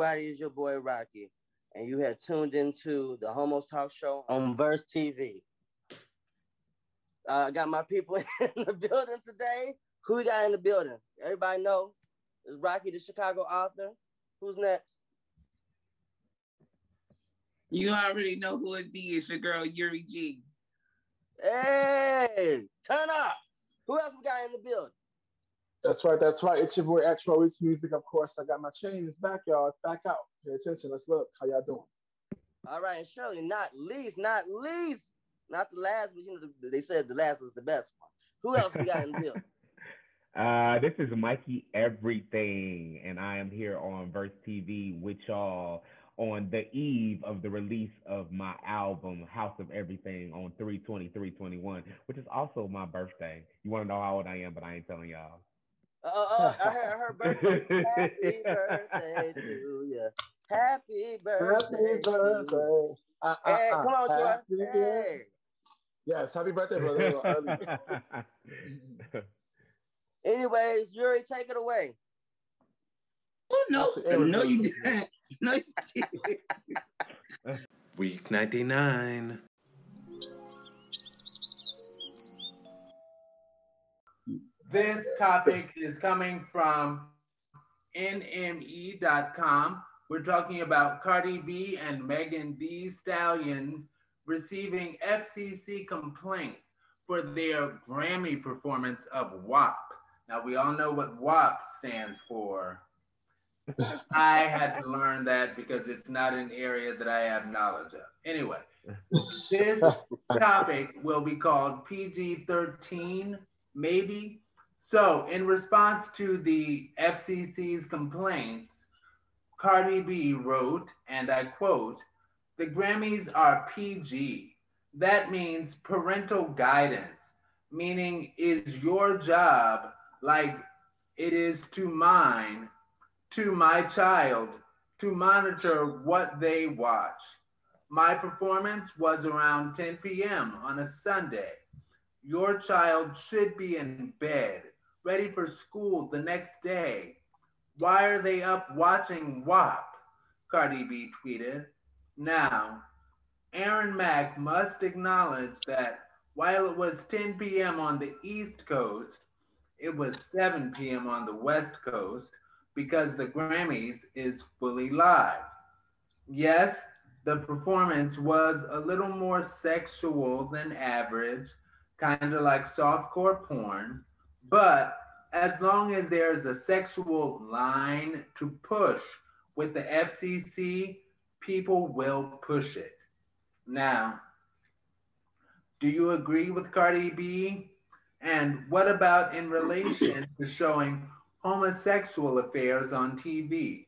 everybody, is your boy Rocky, and you have tuned into the Homos Talk Show on Verse TV. Uh, I got my people in the building today. Who we got in the building? Everybody know it's Rocky, the Chicago author. Who's next? You already know who it be. It's your girl Yuri G. Hey, turn up. Who else we got in the building? That's right, that's right. It's your boy Troy Weeks Music, of course. I got my chain. It's back, y'all. It's back out. Pay attention. Let's look. How y'all doing? All right, and Shirley, not least, not least, not the last, but you know, they said the last was the best one. Who else we got in the building? Uh, this is Mikey Everything, and I am here on Verse TV with y'all on the eve of the release of my album House of Everything on 32321, which is also my birthday. You want to know how old I am, but I ain't telling y'all. Uh, uh, I heard her birthday. Happy birthday to you. Happy birthday. Happy birthday. Uh, uh, hey, uh, come on, Troy. Hey. Yes, happy birthday, brother. Anyways, Yuri, take it away. Oh no, no, you didn't. No, you didn't. Week 99. This topic is coming from NME.com. We're talking about Cardi B and Megan Thee Stallion receiving FCC complaints for their Grammy performance of WAP. Now, we all know what WAP stands for. I had to learn that because it's not an area that I have knowledge of. Anyway, this topic will be called PG 13, maybe. So, in response to the FCC's complaints, Cardi B wrote, and I quote, the Grammys are PG. That means parental guidance, meaning is your job like it is to mine, to my child, to monitor what they watch. My performance was around 10 p.m. on a Sunday. Your child should be in bed, ready for school the next day. Why are they up watching WAP? Cardi B tweeted. Now, Aaron Mack must acknowledge that while it was 10 p.m. on the East Coast, it was 7 p.m. on the West Coast because the Grammys is fully live. Yes, the performance was a little more sexual than average, kind of like softcore porn, but as long as there's a sexual line to push with the FCC, people will push it. Now, do you agree with Cardi B? And what about in relation to showing homosexual affairs on TV?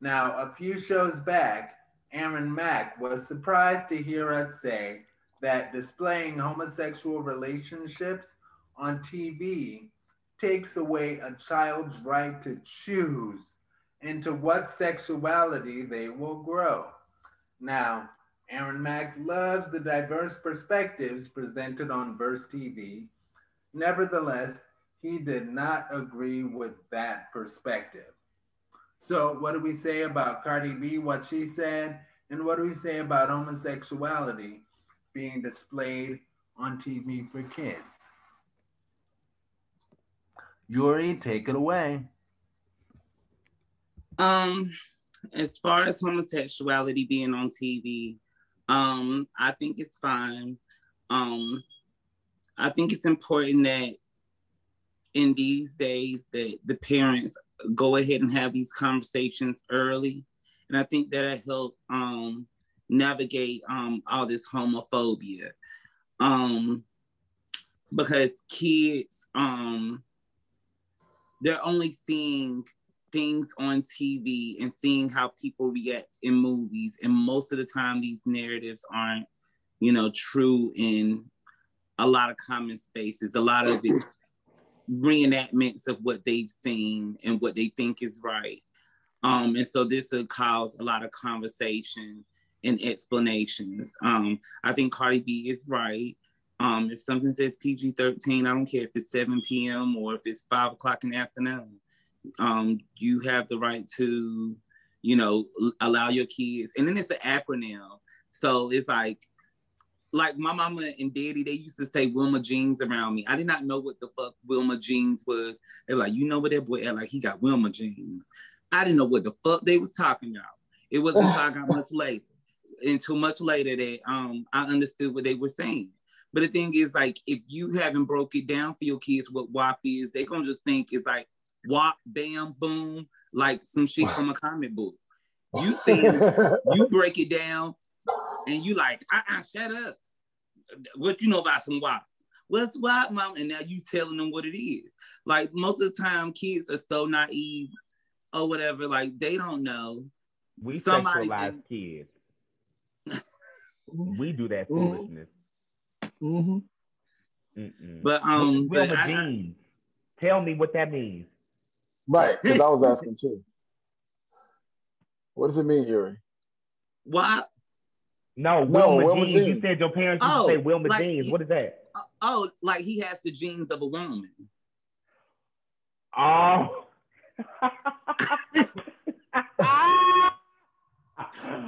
Now, a few shows back, Aaron Mack was surprised to hear us say that displaying homosexual relationships on TV takes away a child's right to choose into what sexuality they will grow. Now, Aaron Mack loves the diverse perspectives presented on Verse TV Nevertheless, he did not agree with that perspective. So, what do we say about Cardi B, what she said, and what do we say about homosexuality being displayed on TV for kids? Yuri, take it away. Um, as far as homosexuality being on TV, um, I think it's fine. Um, I think it's important that in these days that the parents go ahead and have these conversations early. And I think that'll help um, navigate um, all this homophobia. Um, because kids, um, they're only seeing things on TV and seeing how people react in movies. And most of the time, these narratives aren't, you know, true in a lot of common spaces, a lot of it reenactments of what they've seen and what they think is right. Um, and so this will cause a lot of conversation and explanations. Um, I think Cardi B is right. Um, if something says PG 13, I don't care if it's 7 p.m. or if it's 5 o'clock in the afternoon. Um, you have the right to you know, allow your kids. And then it's an acronym. So it's like, like my mama and daddy, they used to say Wilma jeans around me. I did not know what the fuck Wilma jeans was. They're like, you know what that boy like he got Wilma jeans. I didn't know what the fuck they was talking about. It wasn't until I got much later, until much later that um I understood what they were saying. But the thing is, like, if you haven't broke it down for your kids what WAP is, they're gonna just think it's like WAP, bam, boom, like some shit from a comic book. You think you break it down and you like, uh-uh, shut up. What you know about some WAP? What's WAP, mom? And now you telling them what it is. Like most of the time, kids are so naive or whatever, like they don't know. We Somebody sexualize kids. we do that mm-hmm. foolishness. Mm-hmm. But um, but I, Tell me what that means. Right, because I was asking too. What does it mean, Yuri? What? No, Wilma, no, Wilma jeans. You said your parents used oh, to say Wilma like jeans. What is that? Uh, oh, like he has the genes of a woman. Oh.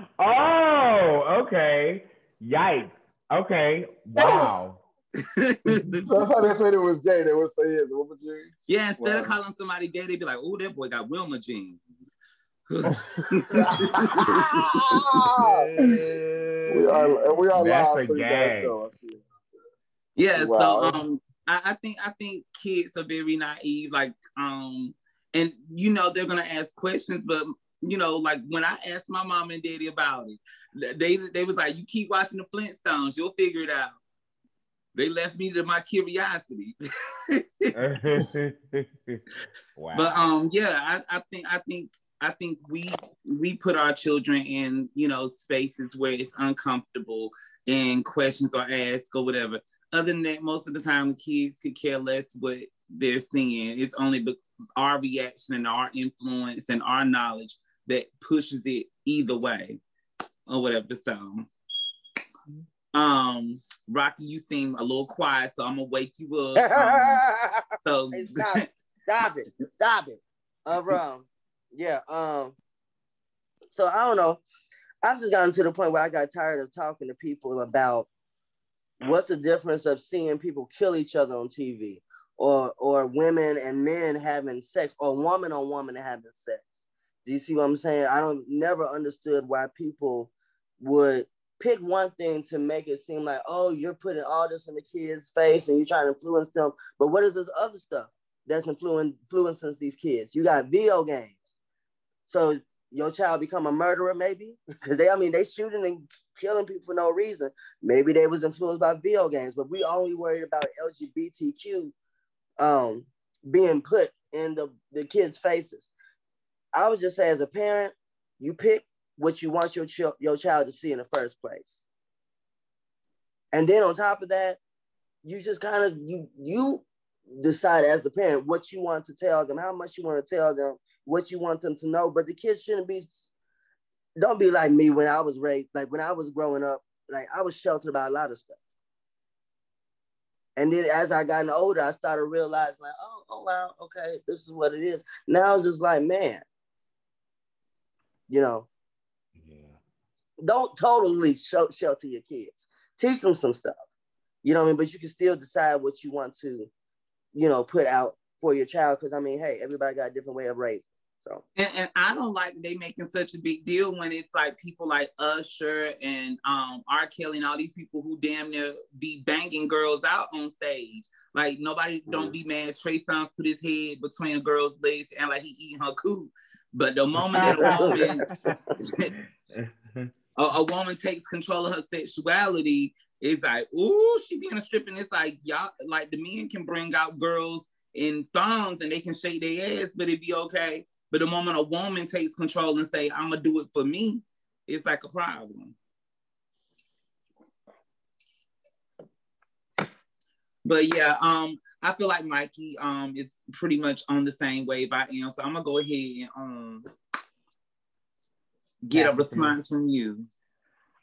oh, okay. Yikes. Okay. Wow. That's how they said it was gay. They would say yes, Wilma jeans. Yeah, instead wow. of calling somebody gay, they'd be like, "Oh, that boy got Wilma jeans." we are we are live, so you Yeah, wow. so um, I, I think I think kids are very naive, like um, and you know they're gonna ask questions, but you know, like when I asked my mom and daddy about it, they they was like, "You keep watching the Flintstones, you'll figure it out." They left me to my curiosity. wow. But um, yeah, I, I think I think I think we we put our children in you know spaces where it's uncomfortable and questions are asked or whatever. Other than that, most of the time the kids could care less what they're seeing. It's only our reaction and our influence and our knowledge that pushes it either way or whatever. So, um, Rocky, you seem a little quiet, so I'm gonna wake you up. Um, so hey, stop, it. stop it, stop it. Uh, um, yeah. Um. So I don't know. I've just gotten to the point where I got tired of talking to people about what's the difference of seeing people kill each other on TV, or or women and men having sex, or woman on woman having sex. Do you see what I'm saying? I don't never understood why people would pick one thing to make it seem like, oh, you're putting all this in the kids' face and you're trying to influence them. But what is this other stuff that's influencing these kids? You got video games. So your child become a murderer, maybe? Because they, I mean, they shooting and killing people for no reason. Maybe they was influenced by video games, but we only worried about LGBTQ um, being put in the, the kids' faces. I would just say, as a parent, you pick what you want your ch- your child to see in the first place, and then on top of that, you just kind of you you decide as the parent what you want to tell them, how much you want to tell them, what you want them to know. But the kids shouldn't be. Don't be like me when I was raised. Like when I was growing up, like I was sheltered by a lot of stuff. And then as I gotten older, I started realizing like, oh, oh wow, okay, this is what it is. Now it's just like, man, you know. Don't totally show, shelter your kids. Teach them some stuff. You know what I mean? But you can still decide what you want to, you know, put out for your child. Because I mean, hey, everybody got a different way of raising. So and, and, I don't like they making such a big deal when it's like people like Usher and um R. Kelly and all these people who damn near be banging girls out on stage. Like nobody mm. don't be mad. Trey Songz put his head between a girl's legs and like he eating her coot. But the moment that a woman, a, a, woman takes control of her sexuality, it's like, ooh, she being a stripper. And it's like, y'all, like the men can bring out girls in thongs and they can shake their ass, but it'd be okay. But the moment a woman takes control and say, I'm gonna do it for me, it's like a problem. But yeah, um, I feel like Mikey um is pretty much on the same wave I am. So I'm gonna go ahead and um get a response from you.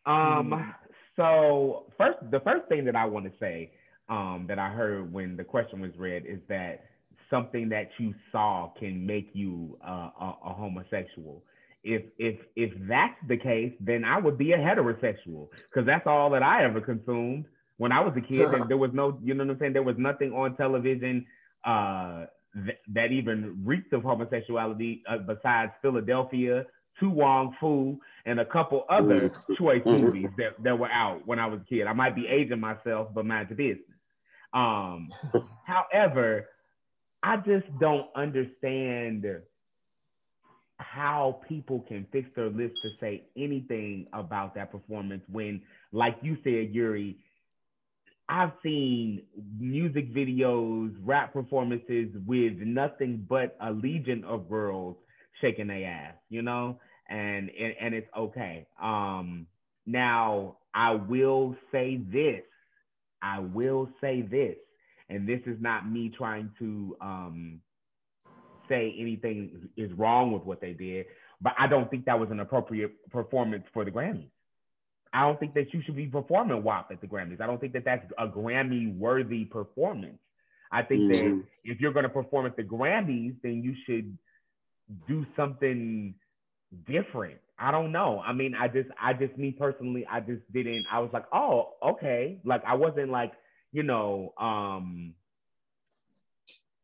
Um mm. so first the first thing that I want to say um that I heard when the question was read is that something that you saw can make you uh, a, a homosexual if if if that's the case, then I would be a heterosexual because that's all that I ever consumed when I was a kid. and there was no, you know what I'm saying? There was nothing on television uh, th- that even reeked of homosexuality uh, besides Philadelphia, To Wong Foo, and a couple other mm-hmm. choice mm-hmm. movies that, that were out when I was a kid. I might be aging myself, but mind your business. Um, however, I just don't understand how people can fix their lips to say anything about that performance when, like you said, Yuri, I've seen music videos, rap performances with nothing but a legion of girls shaking their ass, you know, and and, and it's okay. Um, now I will say this. I will say this, and this is not me trying to um, say anything is wrong with what they did, but I don't think that was an appropriate performance for the Grammys. I don't think that you should be performing WAP at the Grammys. I don't think that that's a Grammy worthy performance. I think mm-hmm. that if you're going to perform at the Grammys, then you should do something different. I don't know. I mean, I just, I just, me personally, I just didn't. I was like, oh, okay. Like I wasn't like, you know, um,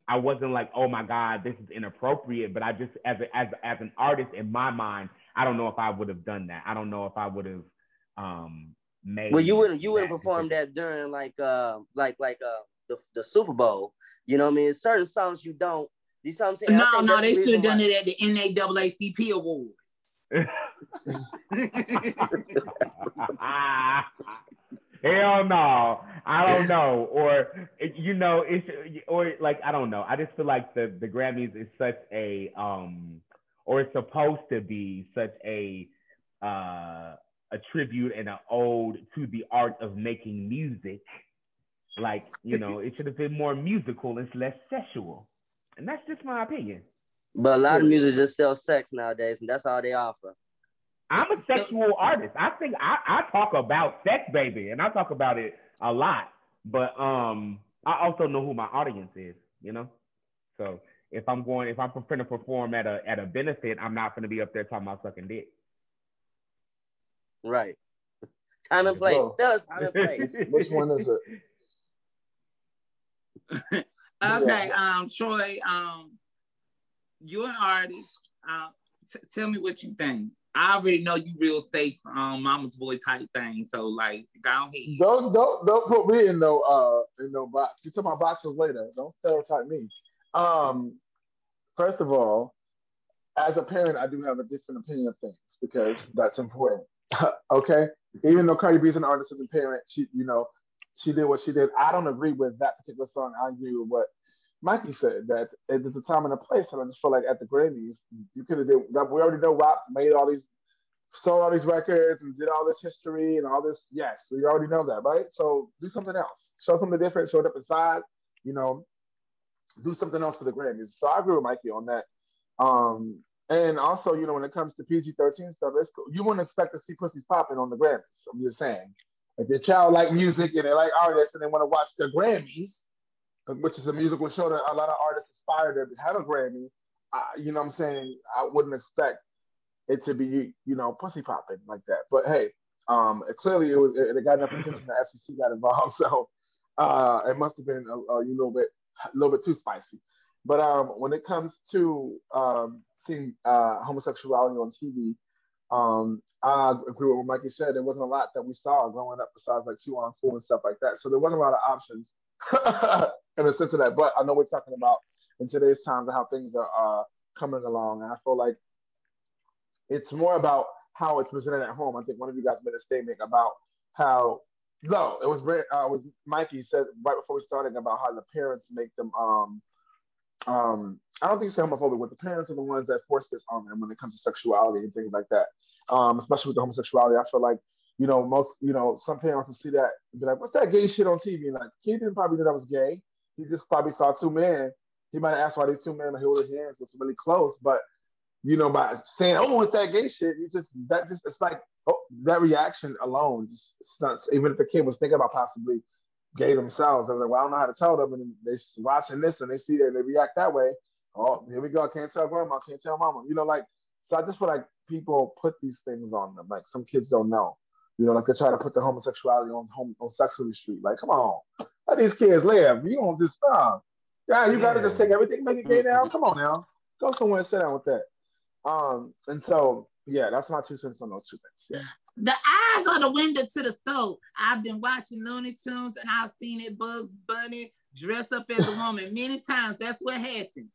I wasn't like, oh my God, this is inappropriate. But I just, as a, as as an artist in my mind, I don't know if I would have done that. I don't know if I would have um made. Well, you wouldn't you wouldn't perform that during like uh like like uh the the Super Bowl. You know what I mean? Certain songs you don't. These songs. No, no, they should have done it at the NAACP award. Hell no, I don't know, or you know, it's or like I don't know. I just feel like the the Grammys is such a um, or it's supposed to be such a uh a tribute and an ode to the art of making music. Like, you know, it should have been more musical It's less sexual. And that's just my opinion. But a lot of music just sells sex nowadays, and that's all they offer. I'm a sexual artist. I think I, I talk about sex, baby, and I talk about it a lot. But um, I also know who my audience is, you know. So if I'm going, if I'm going to perform at a at a benefit, I'm not going to be up there talking about sucking dick. Right. Time and place. Tell us time and place. Which one is it? okay, um, Troy, um, you're an artist. Uh, t- tell me what you think. I already know you real safe, um, mama's boy type thing. So like, go ahead. Don't don't don't put me in no uh in no box. You talk about boxes later. Don't stereotype me. Um, first of all, as a parent, I do have a different opinion of things because that's important. okay, even though Cardi B is an artist and a parent, she you know she did what she did. I don't agree with that particular song. I agree with what Mikey said that there's a time and a place, and I just feel like at the Grammys, you could have did. We already know WAP made all these, sold all these records and did all this history and all this. Yes, we already know that, right? So do something else. Show something different. Show it up inside. You know, do something else for the Grammys. So I agree with Mikey on that. Um, and also, you know, when it comes to PG 13 stuff, it's you wouldn't expect to see pussies popping on the Grammys. I'm just saying. If your child like music and they like artists and they want to watch the Grammys, which is a musical show that a lot of artists aspire to have a Grammy, I, you know what I'm saying? I wouldn't expect it to be, you know, pussy popping like that. But hey, um, clearly it, was, it, got enough attention that FCC got involved. So uh, it must have been a, a little bit, a little bit too spicy. But um, when it comes to um, seeing uh, homosexuality on TV, um, I agree with what Mikey said. There wasn't a lot that we saw growing up besides like To Wong Foo and stuff like that. So there wasn't a lot of options in the sense of that. But I know we're talking about in today's times and how things are uh, coming along. And I feel like it's more about how it's presented at home. I think one of you guys made a statement about how no, it was uh, it was Mikey said right before we started about how the parents make them um um, I don't think it's homophobic, but the parents are the ones that force this on them when it comes to sexuality and things like that. Um, especially with the homosexuality, I feel like you know most you know some parents will see that and be like, "What's that gay shit on TV?" And like, he didn't probably know that was gay. He just probably saw two men. He might have asked why these two men held their hands. It's really close, but you know, by saying, "Oh, with that gay shit," you just that just it's like oh, that reaction alone just stunts. Even if the kid was thinking about possibly gay themselves. They're like, well, I don't know how to tell them. And they're watching this and they see that and they react that way. Oh, here we go. I can't tell grandma, I can't tell mama. You know, like, so I just feel like people put these things on them. Like some kids don't know. You know, like they try to put the homosexuality on home on Sexuality Street. Like, come on, let these kids live. You don't just stop. Yeah, you gotta just take everything, make it gay now. Come on now, go somewhere and sit down with that. Um, and so yeah, that's my two cents on those two things. Yeah. The eyes are the window to the soul. I've been watching Looney Tunes and I've seen it Bugs Bunny dressed up as a woman many times. That's what happened.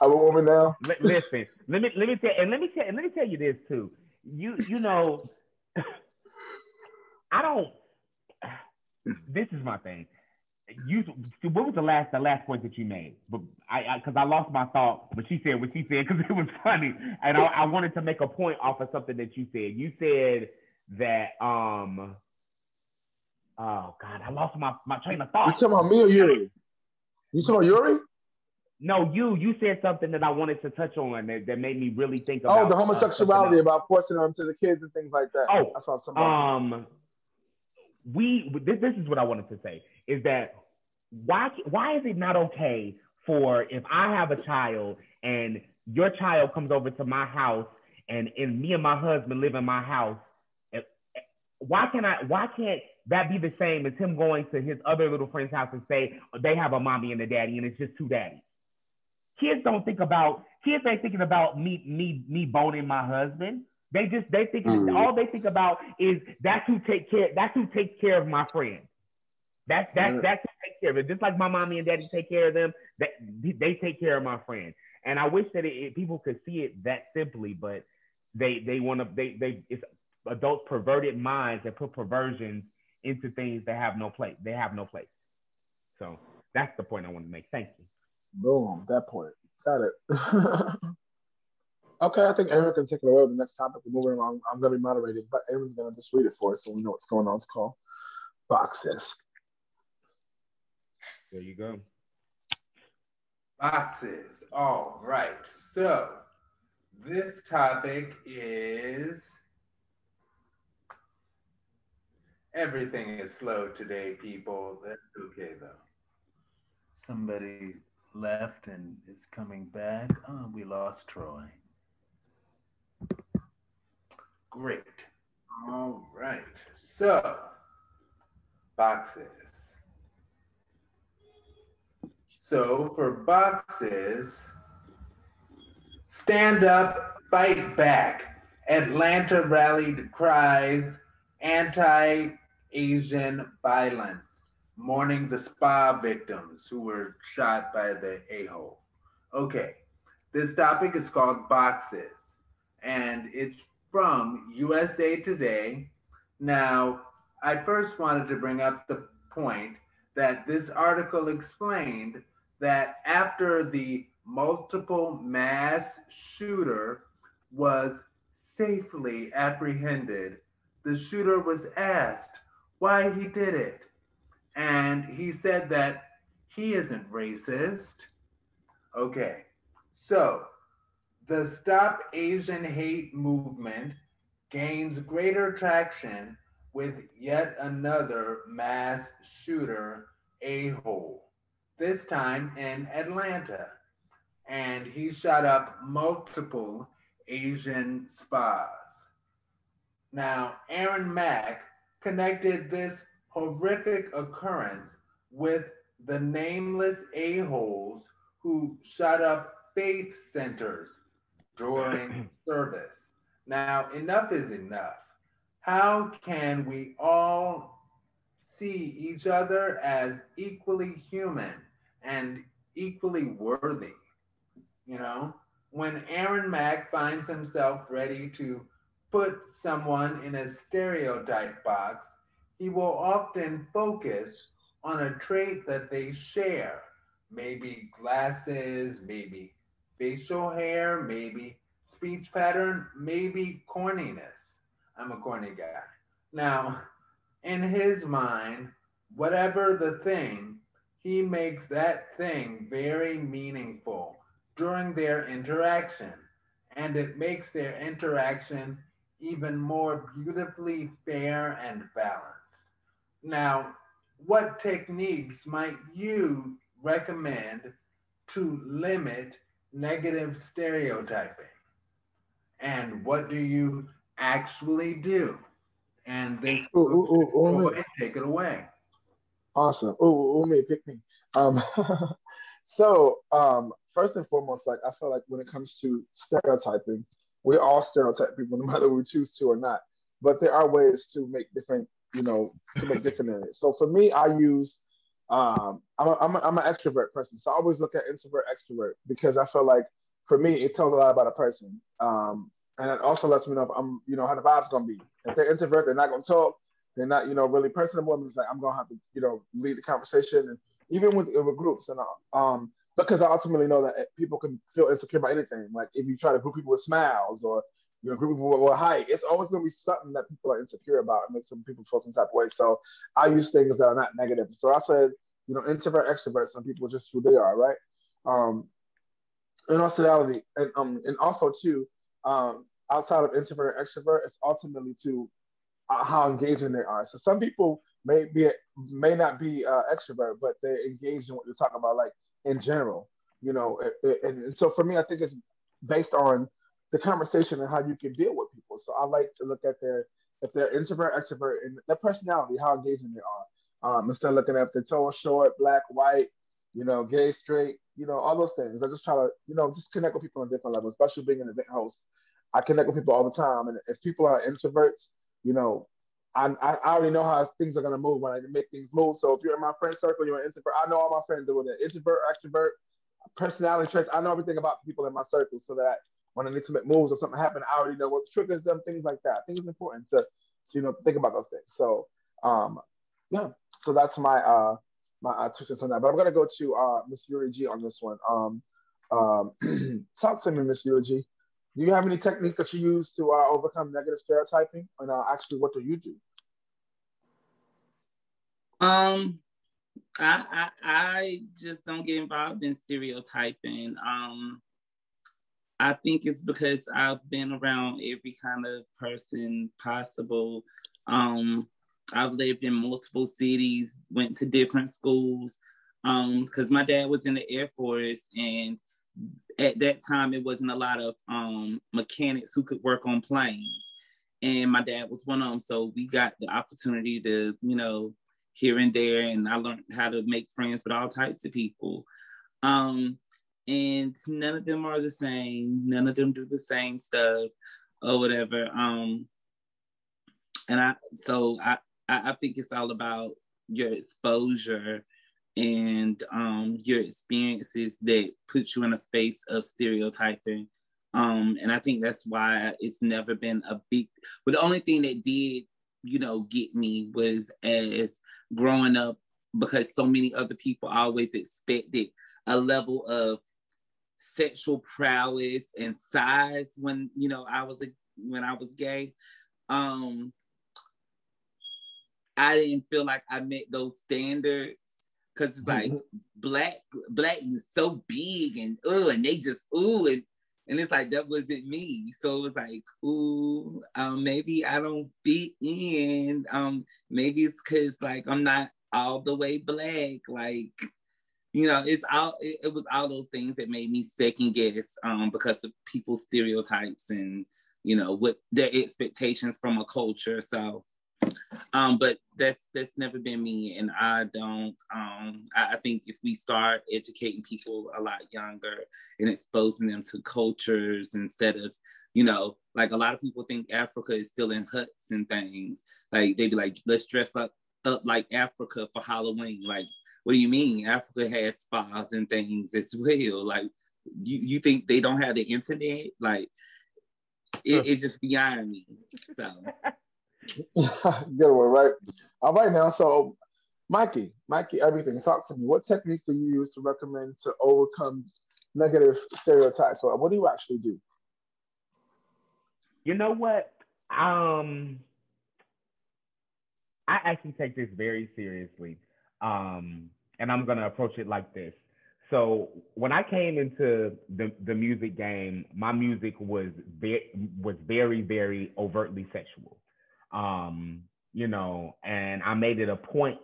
I'm a woman now. L- listen, let me let me tell and let me tell and let me tell you this too. You you know, I don't. This is my thing. You what was the last the last point that you made? But I because I, I, lost my thought. But she said what she said because it was funny, and I, I wanted to make a point off of something that you said. You said that um. Oh God, I lost my, my train of thought. You talking about me or Yuri? You talking about Yuri? No, you you said something that I wanted to touch on that, that made me really think about. Oh, the uh, homosexuality uh, about forcing them to the kids and things like that. Oh, that's what I'm talking about. Um, we this, this is what I wanted to say is that why why is it not okay for if I have a child and your child comes over to my house and and me and my husband live in my house, eh, eh, why can I why can't that be the same as him going to his other little friend's house and say they have a mommy and a daddy and it's just two daddies? Kids don't think about kids ain't thinking about me me me boning my husband. They just they think mm. all they think about is that's who take care that's who takes care of my friend. That's that's mm. that's who takes care of it. Just like my mommy and daddy take care of them, that they take care of my friend. And I wish that it, it, people could see it that simply, but they they want to they they it's adults perverted minds that put perversions into things that have no place. They have no place. So that's the point I want to make. Thank you. Boom, that point. Got it. okay, I think Aaron can take it away with the next topic. We're moving along. I'm going to be moderating, but Aaron's going to just read it for us so we know what's going on. It's called Boxes. There you go. Boxes. All right. So this topic is everything is slow today, people. That's okay though. Somebody left and is coming back. Oh, we lost Troy. Great. All right. So, boxes. So, for boxes, stand up, fight back. Atlanta rallied cries anti Asian violence mourning the spa victims who were shot by the a-hole. Okay, this topic is called Boxes, and it's from USA Today. Now, I first wanted to bring up the point that this article explained that after the multiple mass shooter was safely apprehended, the shooter was asked why he did it and he said that he isn't racist. Okay, so the Stop Asian Hate movement gains greater traction with yet another mass shooter a hole, this time in Atlanta. And he shot up multiple Asian spas. Now, Aaron Mack connected this horrific occurrence with the nameless a-holes who shut up faith centers during service. Now, enough is enough. How can we all see each other as equally human and equally worthy? You know, when Aaron Mack finds himself ready to put someone in a stereotype box, he will often focus on a trait that they share. Maybe glasses, maybe facial hair, maybe speech pattern, maybe corniness. I'm a corny guy. Now, in his mind, whatever the thing, he makes that thing very meaningful during their interaction. And it makes their interaction even more beautifully fair and balanced. Now, what techniques might you recommend to limit negative stereotyping? and what do you actually do? And they Ooh, ooh, ooh, ooh, go me. ahead, take it away. Awesome. Ooh, ooh, ooh, me, pick me. Um, so um, first and foremost, like I feel like when it comes to stereotyping, we all stereotype people, no matter we choose to or not. But there are ways to make different, you know, to make different areas. So for me, I use um, I'm a, I'm, a, I'm an extrovert person, so I always look at introvert extrovert because I feel like for me it tells a lot about a person, um, and it also lets me know if I'm you know how the vibe's gonna be. If they're introvert, they're not gonna talk. They're not you know really personable. It's like I'm gonna have to you know lead the conversation, and even with with groups and um because I ultimately know that people can feel insecure about anything. Like if you try to group people with smiles or you know, group people with, with height, it's always to be something that people are insecure about and makes some people feel some type of way. So I use things that are not negative. So I said, you know, introvert, extrovert, some people just who they are, right? Um, all reality, and um, and also too, um, outside of introvert extrovert, it's ultimately to uh, how engaging they are. So some people may be may not be uh, extrovert, but they're engaged in what you're talking about, like in general, you know. And, and so for me, I think it's based on the conversation and how you can deal with people. So I like to look at their if they're introvert, extrovert, and their personality, how engaging they are. Um, instead of looking at the tall, short, black, white, you know, gay, straight, you know, all those things. I just try to, you know, just connect with people on different levels, especially being an event host. I connect with people all the time. And if people are introverts, you know, I, I already know how things are to move when I make things move. So if you're in my friend circle, you're an introvert. I know all my friends that were an introvert, extrovert, personality traits. I know everything about people in my circle so that when I need to make moves or something happen, I already know what triggers them, things like that. It's important to, you know, think about those things. So, um, yeah, so that's my uh my uh, on that. But I'm gonna go to uh Miss Yuri G on this one. Um, um, talk to me, Miss Yuri G. Do you have any techniques that you use to uh, overcome negative stereotyping? And uh, actually, what do you do? Um, I, I I just don't get involved in stereotyping. Um, I think it's because I've been around every kind of person possible. Um, I've lived in multiple cities, went to different schools, Um, because my dad was in the Air Force, and at that time it wasn't a lot of um, mechanics who could work on planes, and my dad was one of them. So we got the opportunity to, you know, here and there, and I learned how to make friends with all types of people. Um, and none of them are the same. None of them do the same stuff or whatever. Um, and I so I I, I think it's all about your exposure and um, your experiences that put you in a space of stereotyping. Um, and I think that's why it's never been a big. But the only thing that did, you know, get me was as growing up because so many other people always expected a level of sexual prowess and size when you know I was a when I was gay. Um, I didn't feel like I met those standards because it's like mm-hmm. black black is so big and oh and they just ooh and and it's like that wasn't me. So it was like ooh um maybe i don't fit in. Um maybe it's because like i'm not all the way black. Like you know it's all it, it was all those things that made me second guess um because of people's stereotypes and you know what their expectations from a culture. So um, but that's that's never been me, and I don't. Um, I, I, think if we start educating people a lot younger and exposing them to cultures instead of, you know, like a lot of people think Africa is still in huts and things. Like they'd be like, let's dress up up like Africa for Halloween. Like, what do you mean? Africa has spas and things as well. Like, you you think they don't have the internet? Like, it, it's just beyond me. So. Good one, right? All right, now, so Mikey, Mikey, everything. Talk to me. What techniques do you use to recommend to overcome negative stereotypes? What do you actually do? You know what? Um, I actually take this very seriously, um, and I'm gonna approach it like this. So when I came into the, the music game, my music was very, was very, very overtly sexual um, you know, and I made it a point.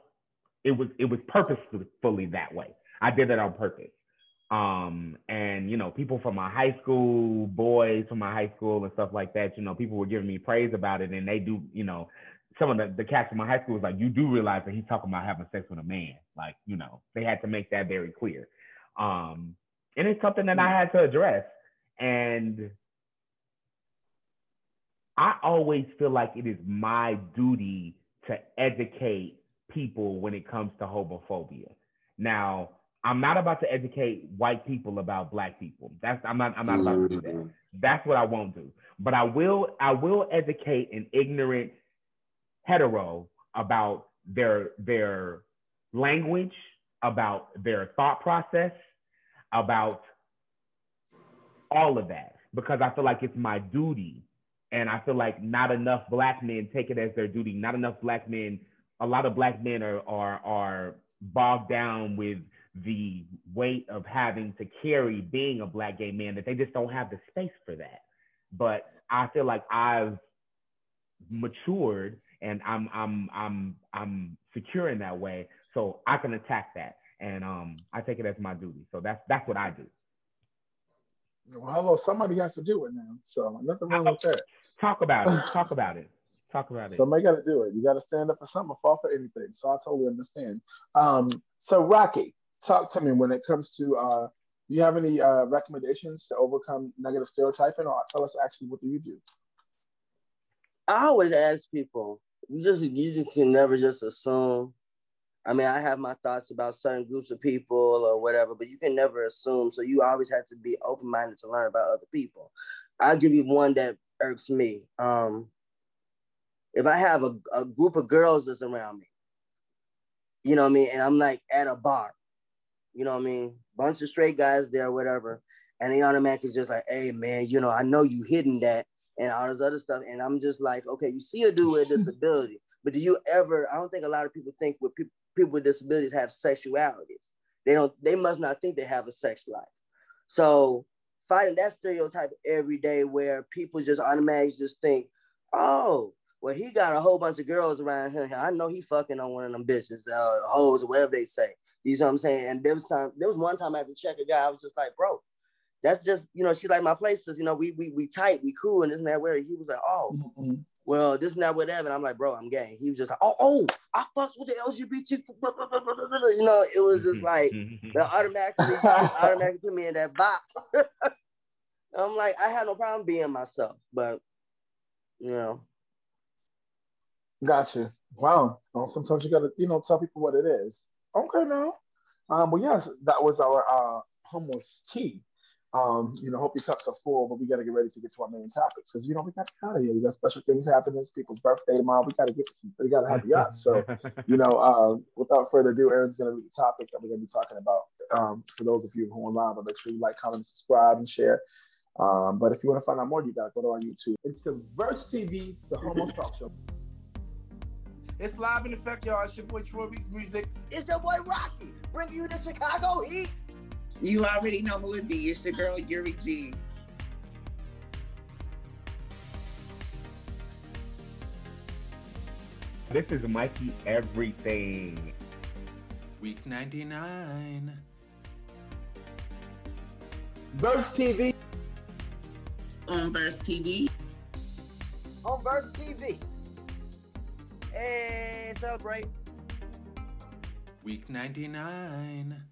It was it was purposefully that way. I did it on purpose. Um, and you know, people from my high school, boys from my high school and stuff like that, you know, people were giving me praise about it, and they do, you know, some of the, the cats from my high school was like, you do realize that he's talking about having sex with a man. Like, you know, they had to make that very clear. Um, and it's something that I had to address. And I always feel like it is my duty to educate people when it comes to homophobia. Now, I'm not about to educate white people about black people. That's I'm not I'm not about to do that. Mm-hmm. That's what I won't do. But I will I will educate an ignorant hetero about their their language, about their thought process, about all of that because I feel like it's my duty. And I feel like not enough black men take it as their duty. Not enough black men, a lot of black men are are are bogged down with the weight of having to carry being a black gay man that they just don't have the space for that. But I feel like I've matured and I'm I'm I'm I'm secure in that way, so I can attack that, and um I take it as my duty. So that's that's what I do. Well, hello, somebody has to do it now, so nothing wrong with that. Talk about it. Talk about it. Talk about it. Somebody got to do it. You got to stand up for something, fall for anything. So I totally understand. Um, so Rocky, talk to me when it comes to. Uh, do you have any uh, recommendations to overcome negative stereotyping, or tell us actually what do you do? I always ask people, you just you just can never just assume. I mean, I have my thoughts about certain groups of people or whatever, but you can never assume. So you always have to be open minded to learn about other people. I'll give you one that irks me. Um, if I have a, a group of girls that's around me, you know what I mean, and I'm like at a bar, you know what I mean, bunch of straight guys there, whatever, and the automatically just like, hey man, you know, I know you hidden that and all this other stuff. And I'm just like, okay, you see a dude with a disability, but do you ever? I don't think a lot of people think with people people with disabilities have sexualities. They don't. They must not think they have a sex life. So fighting that stereotype every day, where people just automatically just think, oh, well, he got a whole bunch of girls around him. I know he fucking on one of them bitches, uh, hoes, or whatever they say. You know what I'm saying? And there was time. There was one time I had to check a guy. I was just like, bro, that's just you know she like my places you know we we we tight we cool and this and that where he was like oh mm-hmm. Well this and that whatever. And I'm like bro I'm gay. He was just like oh oh I fucks with the LGBT you know it was just like the automatically automatically put me in that box. I'm like I had no problem being myself but you know. Gotcha wow. Well, sometimes you gotta you know tell people what it is. Okay now. Um well yes that was our uh hummus tea um, you know, hope your cups are full, but we got to get ready to get to our main topics because you know we got to get out of here. We got special things happening. It's people's birthday tomorrow. We got to get to some. We got to have you up. So, you know, uh, without further ado, Aaron's going to read the topic that we're going to be talking about. Um, for those of you who are online, but make sure you like, comment, subscribe, and share. Um, but if you want to find out more, you got to go to our YouTube. It's the Verse TV, the Homo Talk Show. It's live in effect, y'all. It's your boy Troy Weeks Music. It's your boy Rocky, bringing you the Chicago Heat. You already know who it be. It's your girl Yuri G. This is Mikey Everything. Week 99. Verse TV. On Verse TV. On Verse TV. Hey, celebrate. Week 99.